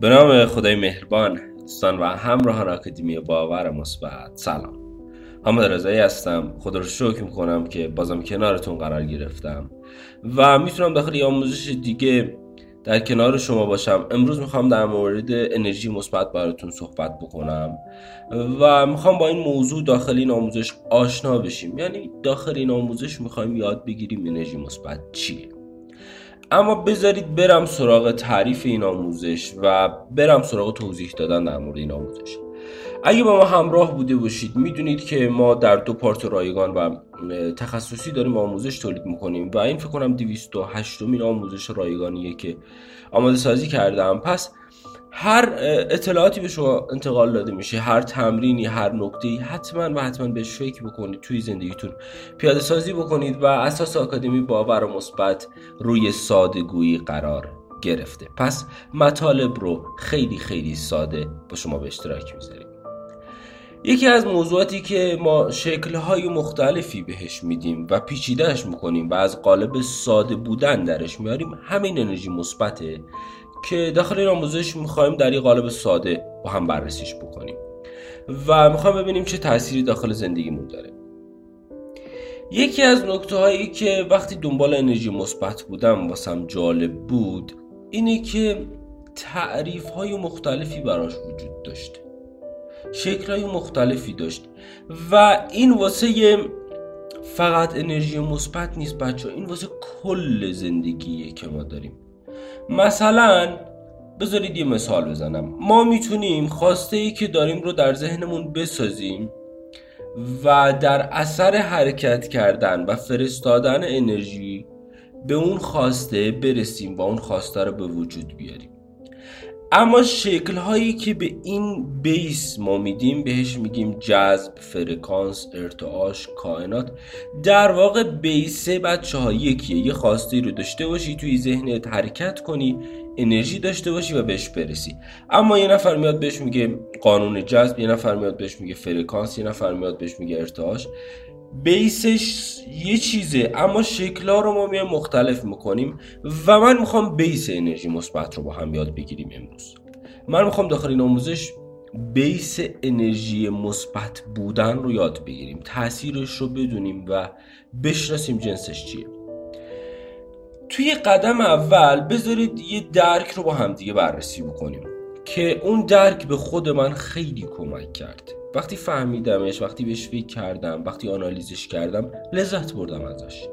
به نام خدای مهربان دوستان و همراهان آکادمی باور مثبت. سلام. حامد رضایی هستم. خدا رو شکر می‌کنم که بازم کنارتون قرار گرفتم و می‌تونم داخل یه آموزش دیگه در کنار شما باشم. امروز می‌خوام در مورد انرژی مثبت براتون صحبت بکنم و می‌خوام با این موضوع داخل این آموزش آشنا بشیم. یعنی داخل این آموزش می‌خوایم یاد بگیریم انرژی مثبت چیه. اما بذارید برم سراغ تعریف این آموزش و برم سراغ توضیح دادن در مورد این آموزش. اگه با ما همراه بوده باشید می‌دونید که ما در دو پارت رایگان و تخصصی داریم آموزش تولید می‌کنیم و این فکر کنم 208 مین آموزش رایگانیه که آماده سازی کردم. پس هر اطلاعاتی به شما انتقال داده میشه هر تمرینی هر نکته حتما و حتما بهش فکر بکنید توی زندگیتون. پیاده سازی بکنید و اساس آکادمی باور و مثبت روی سادگویی قرار گرفته. پس مطالب رو خیلی خیلی ساده با شما به اشتراک می‌ذاریم. یکی از موضوعاتی که ما شکلهای مختلفی بهش میدیم و پیچیدهش می‌کنیم و از قالب ساده بودن درش میاریم همین انرژی مثبته. که داخل این آموزش می‌خوایم در یه قالب ساده با هم بررسیش بکنیم و می‌خوایم ببینیم چه تأثیری داخل زندگیمون داره. یکی از نکته هایی که وقتی دنبال انرژی مثبت بودم واسم جالب بود اینه که تعریف های مختلفی براش وجود داشت شکل های مختلفی داشت و این واسه فقط انرژی مثبت نیست بچه این واسه کل زندگیه که ما داریم. مثلا بذارید یه مثال بزنم. ما می‌تونیم خواسته ای که داریم رو در ذهنمون بسازیم و در اثر حرکت کردن و فرستادن انرژی به اون خواسته برسیم و اون خواسته رو به وجود بیاریم. اما شکل هایی که به این بیس ما میدیم بهش میگیم جذب فرکانس ارتعاش کائنات در واقع بیس بچه ها یکیه. یه خواسته رو داشته باشی توی ذهنت حرکت کنی انرژی داشته باشی و بهش برسی. اما یه نفر میاد بهش میگه قانون جذب یه نفر میاد بهش میگه فرکانس یه نفر میاد بهش میگه ارتعاش. بیسش یه چیزه اما شکلها رو ما میایم مختلف می‌کنیم و من می‌خوام بیس انرژی مثبت رو با هم یاد بگیریم امروز. من می‌خوام داخل این آموزش بیس انرژی مثبت بودن رو یاد بگیریم تاثیرش رو بدونیم و بشناسیم جنسش چیه. توی قدم اول بذارید یه درک رو با هم دیگه بررسی بکنیم که اون درک به خود من خیلی کمک کرد. وقتی فهمیدمش وقتی بهش فکر کردم وقتی آنالیزش کردم لذت بردم ازش.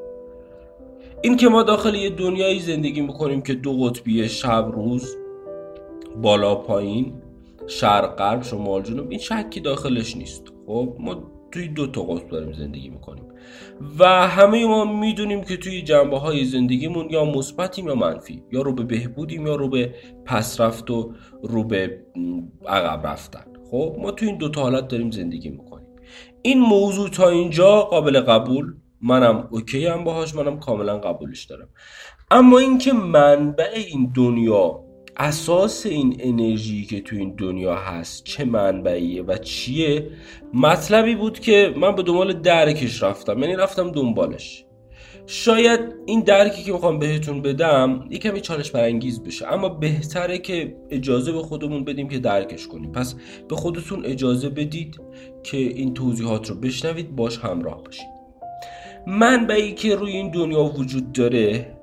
این که ما داخل یه دنیایی زندگی می‌کنیم که دو قطبی شب روز بالا پایین شرق غرب شمال جنوب این شکی داخلش نیست. خب ما توی دو تا قطب داریم زندگی می‌کنیم. و همه ما می‌دونیم که توی جنبه های زندگیمون یا مثبتیم یا منفی یا رو به بهبودیم یا رو به پسرفت و رو به عقب رفتن. خب ما تو این دو تا حالت داریم زندگی می‌کنیم. این موضوع تا اینجا قابل قبول منم اوکی هم باهاش منم کاملا قبولش دارم. اما اینکه منبع این دنیا اساس این انرژی که تو این دنیا هست چه منبعیه و چیه؟ مطلبی بود که من به دنبال درکش رفتم یعنی رفتم دنبالش. شاید این درکی که می‌خوام بهتون بدم یه کمی چالش برانگیز بشه. اما بهتره که اجازه به خودمون بدیم که درکش کنیم. پس به خودتون اجازه بدید که این توضیحات رو بشنوید باش همراه باشید. منبعی که روی این دنیا وجود داره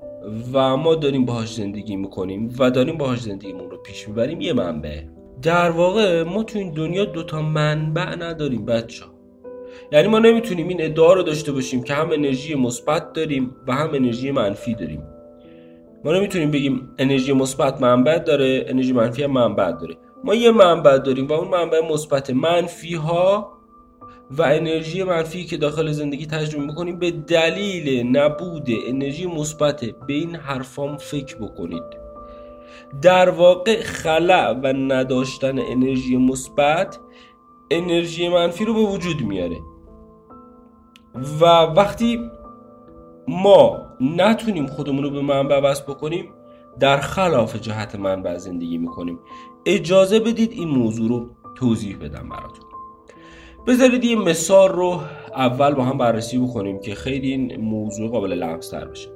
و ما داریم باهاش زندگی می‌کنیم و داریم باهاش زندگیمون رو پیش می‌بریم یه منبع. در واقع ما تو این دنیا دوتا منبع نداریم بچه یعنی ما نمی‌تونیم این ادعا رو داشته باشیم که هم انرژی مثبت داریم و هم انرژی منفی داریم. ما نمی‌تونیم بگیم انرژی مثبت منبع داره انرژی منفی هم منبع داره. ما یه منبع داریم و اون منبع مثبت منفی ها و انرژی منفی که داخل زندگی تجربه می‌کنیم به دلیل نبود انرژی مثبت به این حرفام فکر بکنید. در واقع خلع و نداشتن انرژی مثبت انرژی منفی رو به وجود میاره. و وقتی ما نتونیم خودمون رو به منبع وصل بکنیم در خلاف جهت منبع زندگی می‌کنیم. اجازه بدید این موضوع رو توضیح بدم براتون. بذارید یه مثال رو اول با هم بررسی بکنیم که خیلی این موضوع قابل لمس تر بشه.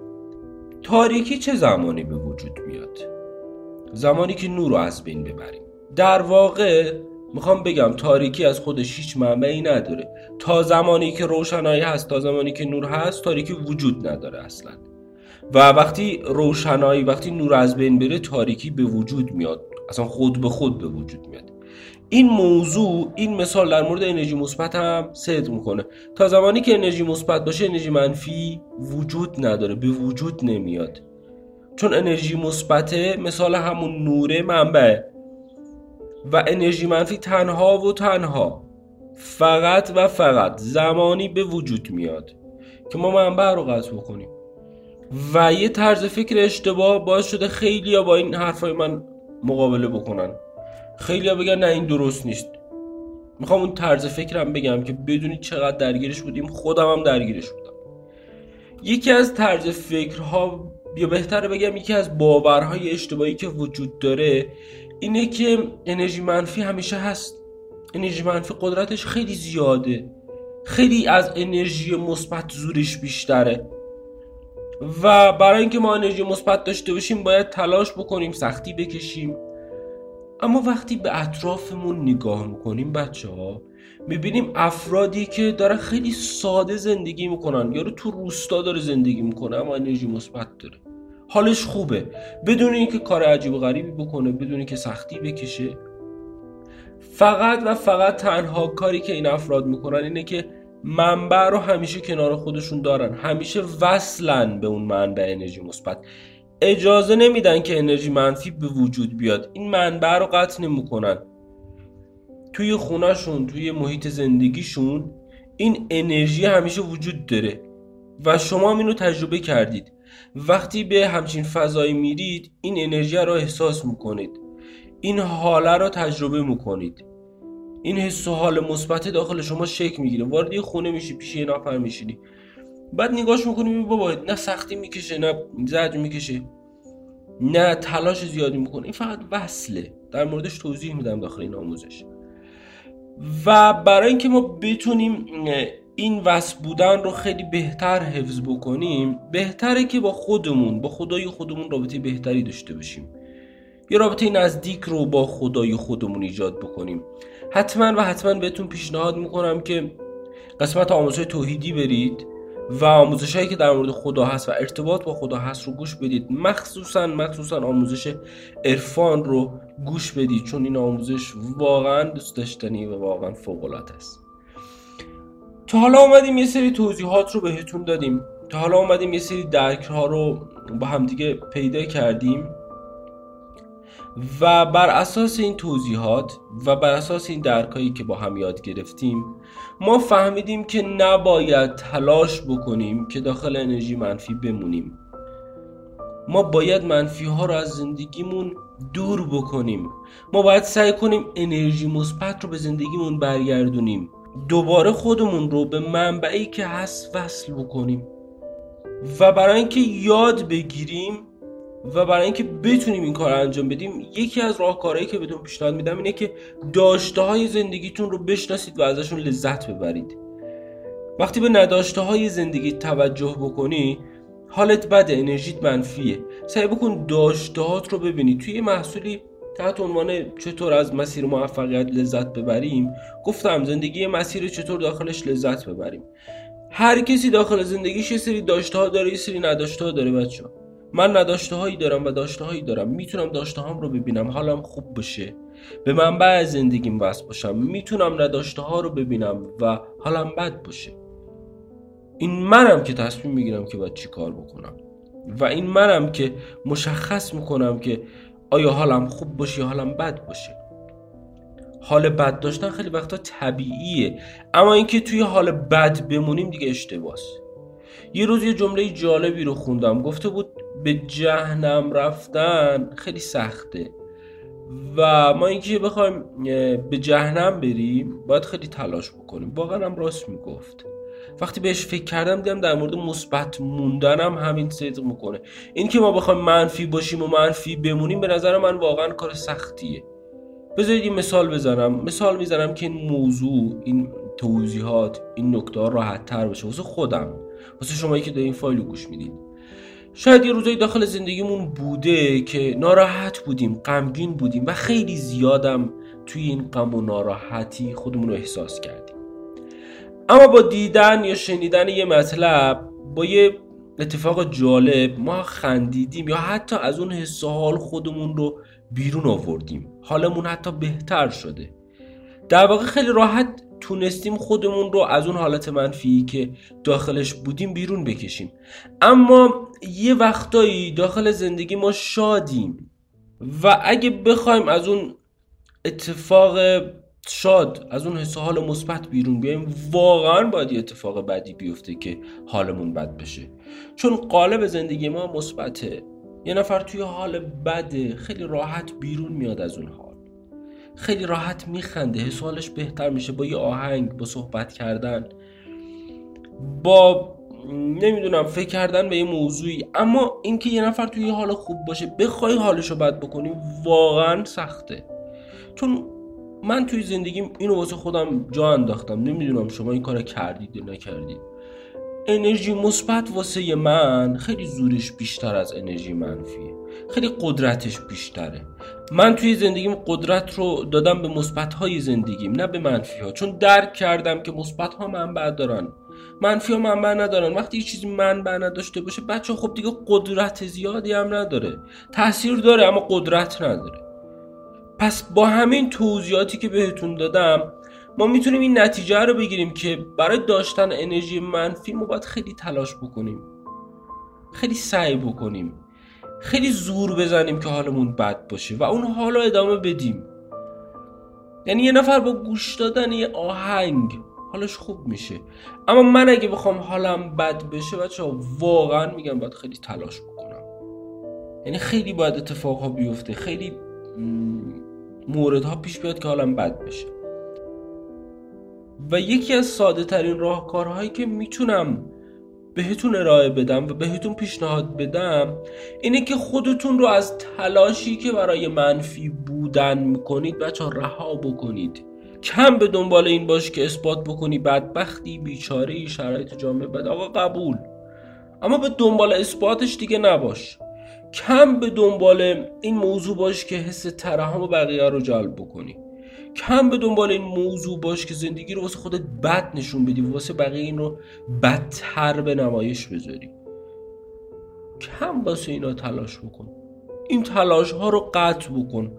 تاریکی چه زمانی به وجود میاد؟ زمانی که نور رو از بین ببریم. در واقع می‌خوام بگم تاریکی از خودش هیچ منبعی نداره. تا زمانی که روشنایی هست تا زمانی که نور هست تاریکی وجود نداره اصلا. و وقتی روشنایی وقتی نور از بین بره تاریکی به وجود میاد. اصلا خود به خود به وجود میاد. این موضوع این مثال در مورد انرژی مثبت هم صدق می‌کنه. تا زمانی که انرژی مثبت باشه انرژی منفی وجود نداره به وجود نمیاد. چون انرژی مثبت مثال همون نوره منبع و انرژی منفی تنها و تنها. فقط و فقط زمانی به وجود میاد که ما منبع رو قطع بکنیم. و یه طرز فکر اشتباه باعث شده خیلی ها با این حرفای من مقابله بکنن. خیلی ها بگن نه این درست نیست. می‌خوام اون طرز فکرم بگم که بدونید چقدر درگیرش بودیم. خودم هم درگیرش بودم. یکی از طرز فکرها یا بهتره بگم یکی از باورهای اشتباهی که وجود داره اینه که انرژی منفی همیشه هست. انرژی منفی قدرتش خیلی زیاده. خیلی از انرژی مثبت زورش بیشتره. و برای اینکه ما انرژی مثبت داشته باشیم باید تلاش بکنیم سختی بکشیم. اما وقتی به اطرافمون نگاه می‌کنیم بچه ها می‌بینیم افرادی که دارن خیلی ساده زندگی می‌کنن. یارو تو روستا داره زندگی می‌کنه اما انرژی مثبت داره. حالش خوبه. بدون اینکه کار عجیب و غریبی بکنه بدون اینکه سختی بکشه. فقط و فقط تنها کاری که این افراد می‌کنن اینه که منبع رو همیشه کنار خودشون دارن. همیشه وصلن به اون منبع انرژی مثبت. اجازه نمیدن که انرژی منفی به وجود بیاد. این منبع رو قطع نمی‌کنن. توی خونهشون توی محیط زندگیشون این انرژی همیشه وجود داره. و شما هم اینو تجربه کردید. وقتی به همچین فضایی میرید این انرژی رو احساس می‌کنید. این حاله رو تجربه می‌کنید. این حس و حال مثبت داخل شما شکل می‌گیره. وارد یه خونه میشی پیش یه نفر میشینی. بعد نگاش می‌کنی بابا نه سختی می‌کشه نه زج می‌کشه نه تلاش زیادی می‌کنه. این فقط وصله. در موردش توضیح میدم داخل این آموزش. و برای اینکه ما بتونیم این وصل بودن رو خیلی بهتر حفظ بکنیم. بهتره که با خودمون با خدای خودمون رابطه بهتری داشته باشیم. یه رابطه نزدیک رو با خدای خودمون ایجاد بکنیم. حتما و حتما بهتون پیشنهاد می‌کنم که قسمت آموزش توحیدی برید و آموزش هایی که در مورد خدا هست و ارتباط با خدا هست رو گوش بدید. مخصوصا مخصوصا آموزش عرفان رو گوش بدید چون این آموزش واقعا دوست داشتنی و واقعا فوق العاده است. حالا اومدیم یه سری توضیحات رو بهتون دادیم. تا حالا اومدیم یه سری درک ها رو با همدیگه پیدا کردیم. و بر اساس این توضیحات و بر اساس این درکایی که با هم یاد گرفتیم ما فهمیدیم که نباید تلاش بکنیم که داخل انرژی منفی بمونیم. ما باید منفی ها رو از زندگیمون دور بکنیم. ما باید سعی کنیم انرژی مثبت رو به زندگیمون برگردونیم. دوباره خودمون رو به منبعی که هست وصل بکنیم و برای اینکه یاد بگیریم و برای اینکه بتونیم این کار رو انجام بدیم یکی از راهکارهایی که بهتون پیشنهاد میدم اینه که داشته های زندگیتون رو بشناسید و ازشون لذت ببرید. وقتی به نداشته های زندگی توجه بکنی حالت بد انرژیت منفیه. سعی بکن داشتهات رو ببینید توی محصولی تحت عنوان چطور از مسیر موفقیت لذت ببریم گفتم زندگی مسیر چطور داخلش لذت ببریم. هر کسی داخل زندگیش یه سری داشته ها داره یه سری نداشته ها داره بچه من نداشته هایی دارم و داشته هایی دارم. می‌تونم داشته هام رو ببینم حالم خوب باشه. به منبع زندگیم وصل باشم. می‌تونم نداشته ها رو ببینم و حالم بد باشه. این منم که تصمیم می‌گیرم که باید چی کار بکنم. و این منم که مشخص می‌کنم که آیا حالم خوب باشه یا حالم بد باشه؟ حال بد داشتن خیلی وقتا طبیعیه. اما اینکه توی حال بد بمونیم دیگه اشتباهه یه روز یه جمله جالبی رو خوندم. گفته بود به جهنم رفتن خیلی سخته. و ما اینکه بخوایم به جهنم بریم باید خیلی تلاش بکنیم. واقعا هم راست می‌گفت. وقتی بهش فکر کردم دیدم در مورد مثبت موندنم همین صدق می‌کنه. این که ما بخوایم منفی باشیم و منفی بمونیم به نظر من واقعا کار سختیه. بذارید این مثال بزنم. مثال می‌زنم که این موضوع این توضیحات این نکته راحت تر باشه واسه خودم. واسه شمایی که این فایل رو گوش می‌دید شاید یه روزایی داخل زندگیمون بوده که ناراحت بودیم غمگین بودیم و خیلی زیادم توی این غم و ناراحتی خودمون رو احساس کردیم. اما با دیدن یا شنیدن یه مطلب با یه اتفاق جالب ما خندیدیم یا حتی از اون حس حال خودمون رو بیرون آوردیم. حالمون حتی بهتر شده. در واقع خیلی راحت تونستیم خودمون رو از اون حالت منفی که داخلش بودیم بیرون بکشیم. اما یه وقتایی داخل زندگی ما شادیم و اگه بخوایم از اون اتفاق شاد از اون حس حال مثبت بیرون بیایم واقعا باید یه اتفاق بدی بیفته که حالمون بد بشه. چون قالب زندگی ما مثبته. یه نفر توی حال بده خیلی راحت بیرون میاد از اون حال. خیلی راحت میخنده حس حالش بهتر میشه با یه آهنگ با صحبت کردن با نمی‌دونم فکر کردن به یه موضوعی. اما اینکه یه نفر توی حال خوب باشه بخوای حالش رو بد بکنی واقعا سخته. چون من توی زندگیم اینو واسه خودم جا انداختم. نمی‌دونم شما این کار کردید یا نکردید. انرژی مثبت واسه من خیلی زورش بیشتر از انرژی منفیه خیلی قدرتش بیشتره. من توی زندگیم قدرت رو دادم به مثبت های زندگیم نه به منفی ها چون درک کردم که مثبت ها منبع دارن. منفی ها منبع ندارن. وقتی یه چیزی منبع نداشته باشه بچه خب دیگه قدرت زیادی هم نداره. تاثیر داره اما قدرت نداره. پس با همین توضیحاتی که بهتون دادم ما می‌تونیم این نتیجه رو بگیریم که برای داشتن انرژی منفی ما باید خیلی تلاش بکنیم. خیلی سعی بکنیم. خیلی زور بزنیم که حالمون بد باشه و اون حال رو ادامه بدیم. یعنی یه نفر با گوش دادن یه آهنگ حالش خوب میشه. اما من اگه بخوام حالم بد بشه بچه واقعا میگم باید خیلی تلاش بکنم. یعنی خیلی باید اتفاق بیفته خیلی موردها پیش بیاد که حالم بد بشه. و یکی از ساده ترین راهکارهایی که می‌تونم بهتون ارائه بدم و بهتون پیشنهاد بدم اینه که خودتون رو از تلاشی که برای منفی بودن می‌کنید بچه رها بکنید. کم به دنبال این باش که اثبات بکنی بدبختی بیچاره شرایط جامعه بد آقا قبول. اما به دنبال اثباتش دیگه نباش. کم به دنبال این موضوع باش که حس ترحم بقیه رو جلب بکنی. کم به دنبال این موضوع باش که زندگی رو واسه خودت بد نشون بدی و واسه بقیه این رو بدتر به نمایش بذاری. کم واسه اینا تلاش بکن. این تلاش ها رو قطع بکن.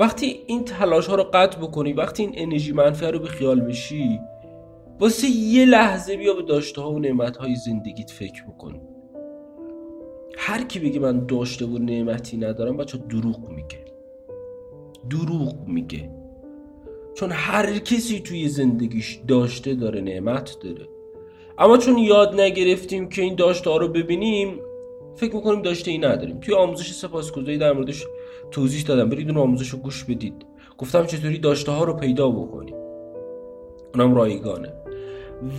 وقتی این تلاش ها رو قطع بکنی وقتی این انرژی منفی رو به خیال بشی واسه یه لحظه بیا به داشته ها و نعمت های زندگیت فکر بکن. هر کی بگه من داشته و نعمتی ندارم بچه دروغ میگه. دروغ میگه. چون هر کسی توی زندگیش داشته داره نعمت داره. اما چون یاد نگرفتیم که این داشته ها رو ببینیم فکر می‌کنیم داشته ای نداریم. توی آموزش سپاسگزاری در موردش توضیح دادم. برید اون آموزش رو گوش بدید. گفتم چطوری داشته ها رو پیدا بکنیم. اونم رایگانه.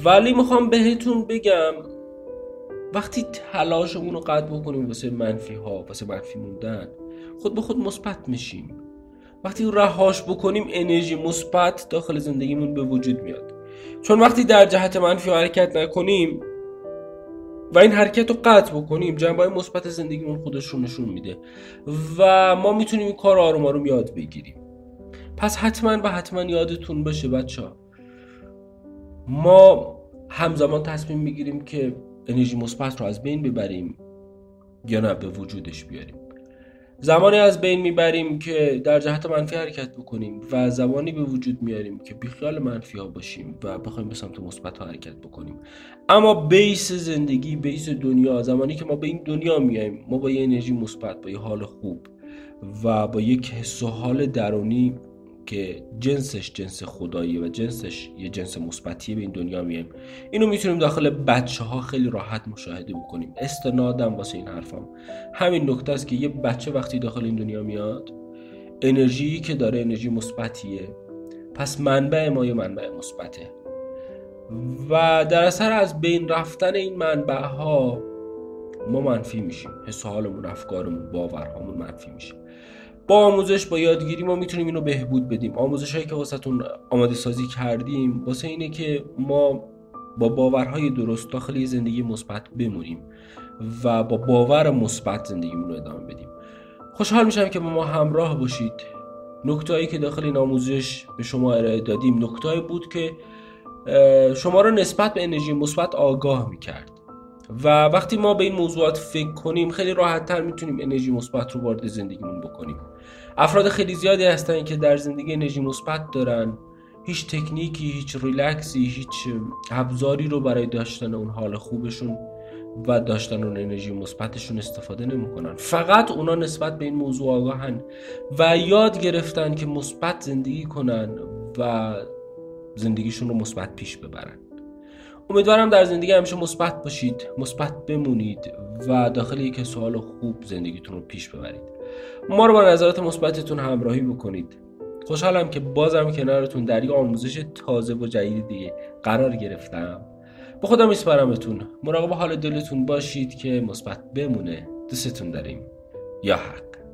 ولی می‌خوام بهتون بگم وقتی تلاشمون رو قطع بکنیم واسه منفی ها واسه منفی موندن خود به خود مثبت میشیم. وقتی رهاش بکنیم انرژی مثبت داخل زندگیمون به وجود میاد. چون وقتی در جهت منفی حرکت نکنیم و این حرکت رو قطع بکنیم جنبه های مثبت زندگیمون خودش رو نشون میده و ما می‌تونیم این کار آروم آروم یاد بگیریم. پس حتما و حتما یادتون باشه بچه ها ما همزمان تصمیم می‌گیریم که انرژی مثبت رو از بین ببریم یا نه به وجودش بیاریم. زمانی از بین می‌بریم که در جهت منفی حرکت بکنیم و زمانی به وجود میاریم که بیخیال منفی ها باشیم و بخوایم به سمت مثبت ها حرکت بکنیم. اما بیس زندگی بیس دنیا زمانی که ما به این دنیا میایم ما با یه انرژی مثبت با یه حال خوب و با یک حس و حال درونی که جنسش جنس خداییه و جنسش یه جنس مثبتیه به این دنیا میایم. اینو می‌تونیم داخل بچه ها خیلی راحت مشاهده بکنیم. استنادم واسه این حرفم همین نکته است که یه بچه وقتی داخل این دنیا میاد انرژی که داره انرژی مثبتیه. پس منبع ما یه منبع مثبته. و در اثر از بین رفتن این منبع ها ما منفی میشیم. حس حالمون افکارمون باورهامون منفی میشه. با آموزش با یادگیری ما می‌تونیم اینو بهبود بدیم. آموزش هایی که واسهتون آماده سازی کردیم واسه اینه که ما با باورهای درست داخل زندگی مثبت بمونیم و با باور مثبت زندگیمون رو ادامه بدیم. خوشحال میشم که با ما همراه باشید. نکتهایی که داخل این آموزش به شما ارائه دادیم نکتهایی بود که شما رو نسبت به انرژی مثبت آگاه می‌کرد. و وقتی ما به این موضوعات فکر کنیم خیلی راحت تر می‌تونیم انرژی مثبت رو وارد زندگیمون بکنیم. افراد خیلی زیادی هستن که در زندگی انرژی مثبت دارن. هیچ تکنیکی هیچ ریلکسی هیچ ابزاری رو برای داشتن اون حال خوبشون و داشتن اون انرژی مثبتشون استفاده نمی‌کنن. فقط اونا نسبت به این موضوع آگاهن و یاد گرفتن که مثبت زندگی کنن و زندگیشون رو مثبت پیش ببرن. امیدوارم در زندگی همیشه مثبت باشید مثبت بمونید و داخل یک سوال خوب زندگیتون رو پیش ببرید. ما رو با نظرات مثبتتون همراهی بکنید. خوشحالم که بازم کنارتون در یک آموزش تازه و جدید دیگه قرار گرفتم. به خدا میسپارمتون. مراقب حال دلتون باشید که مثبت بمونه. دوستتون داریم. یا حق.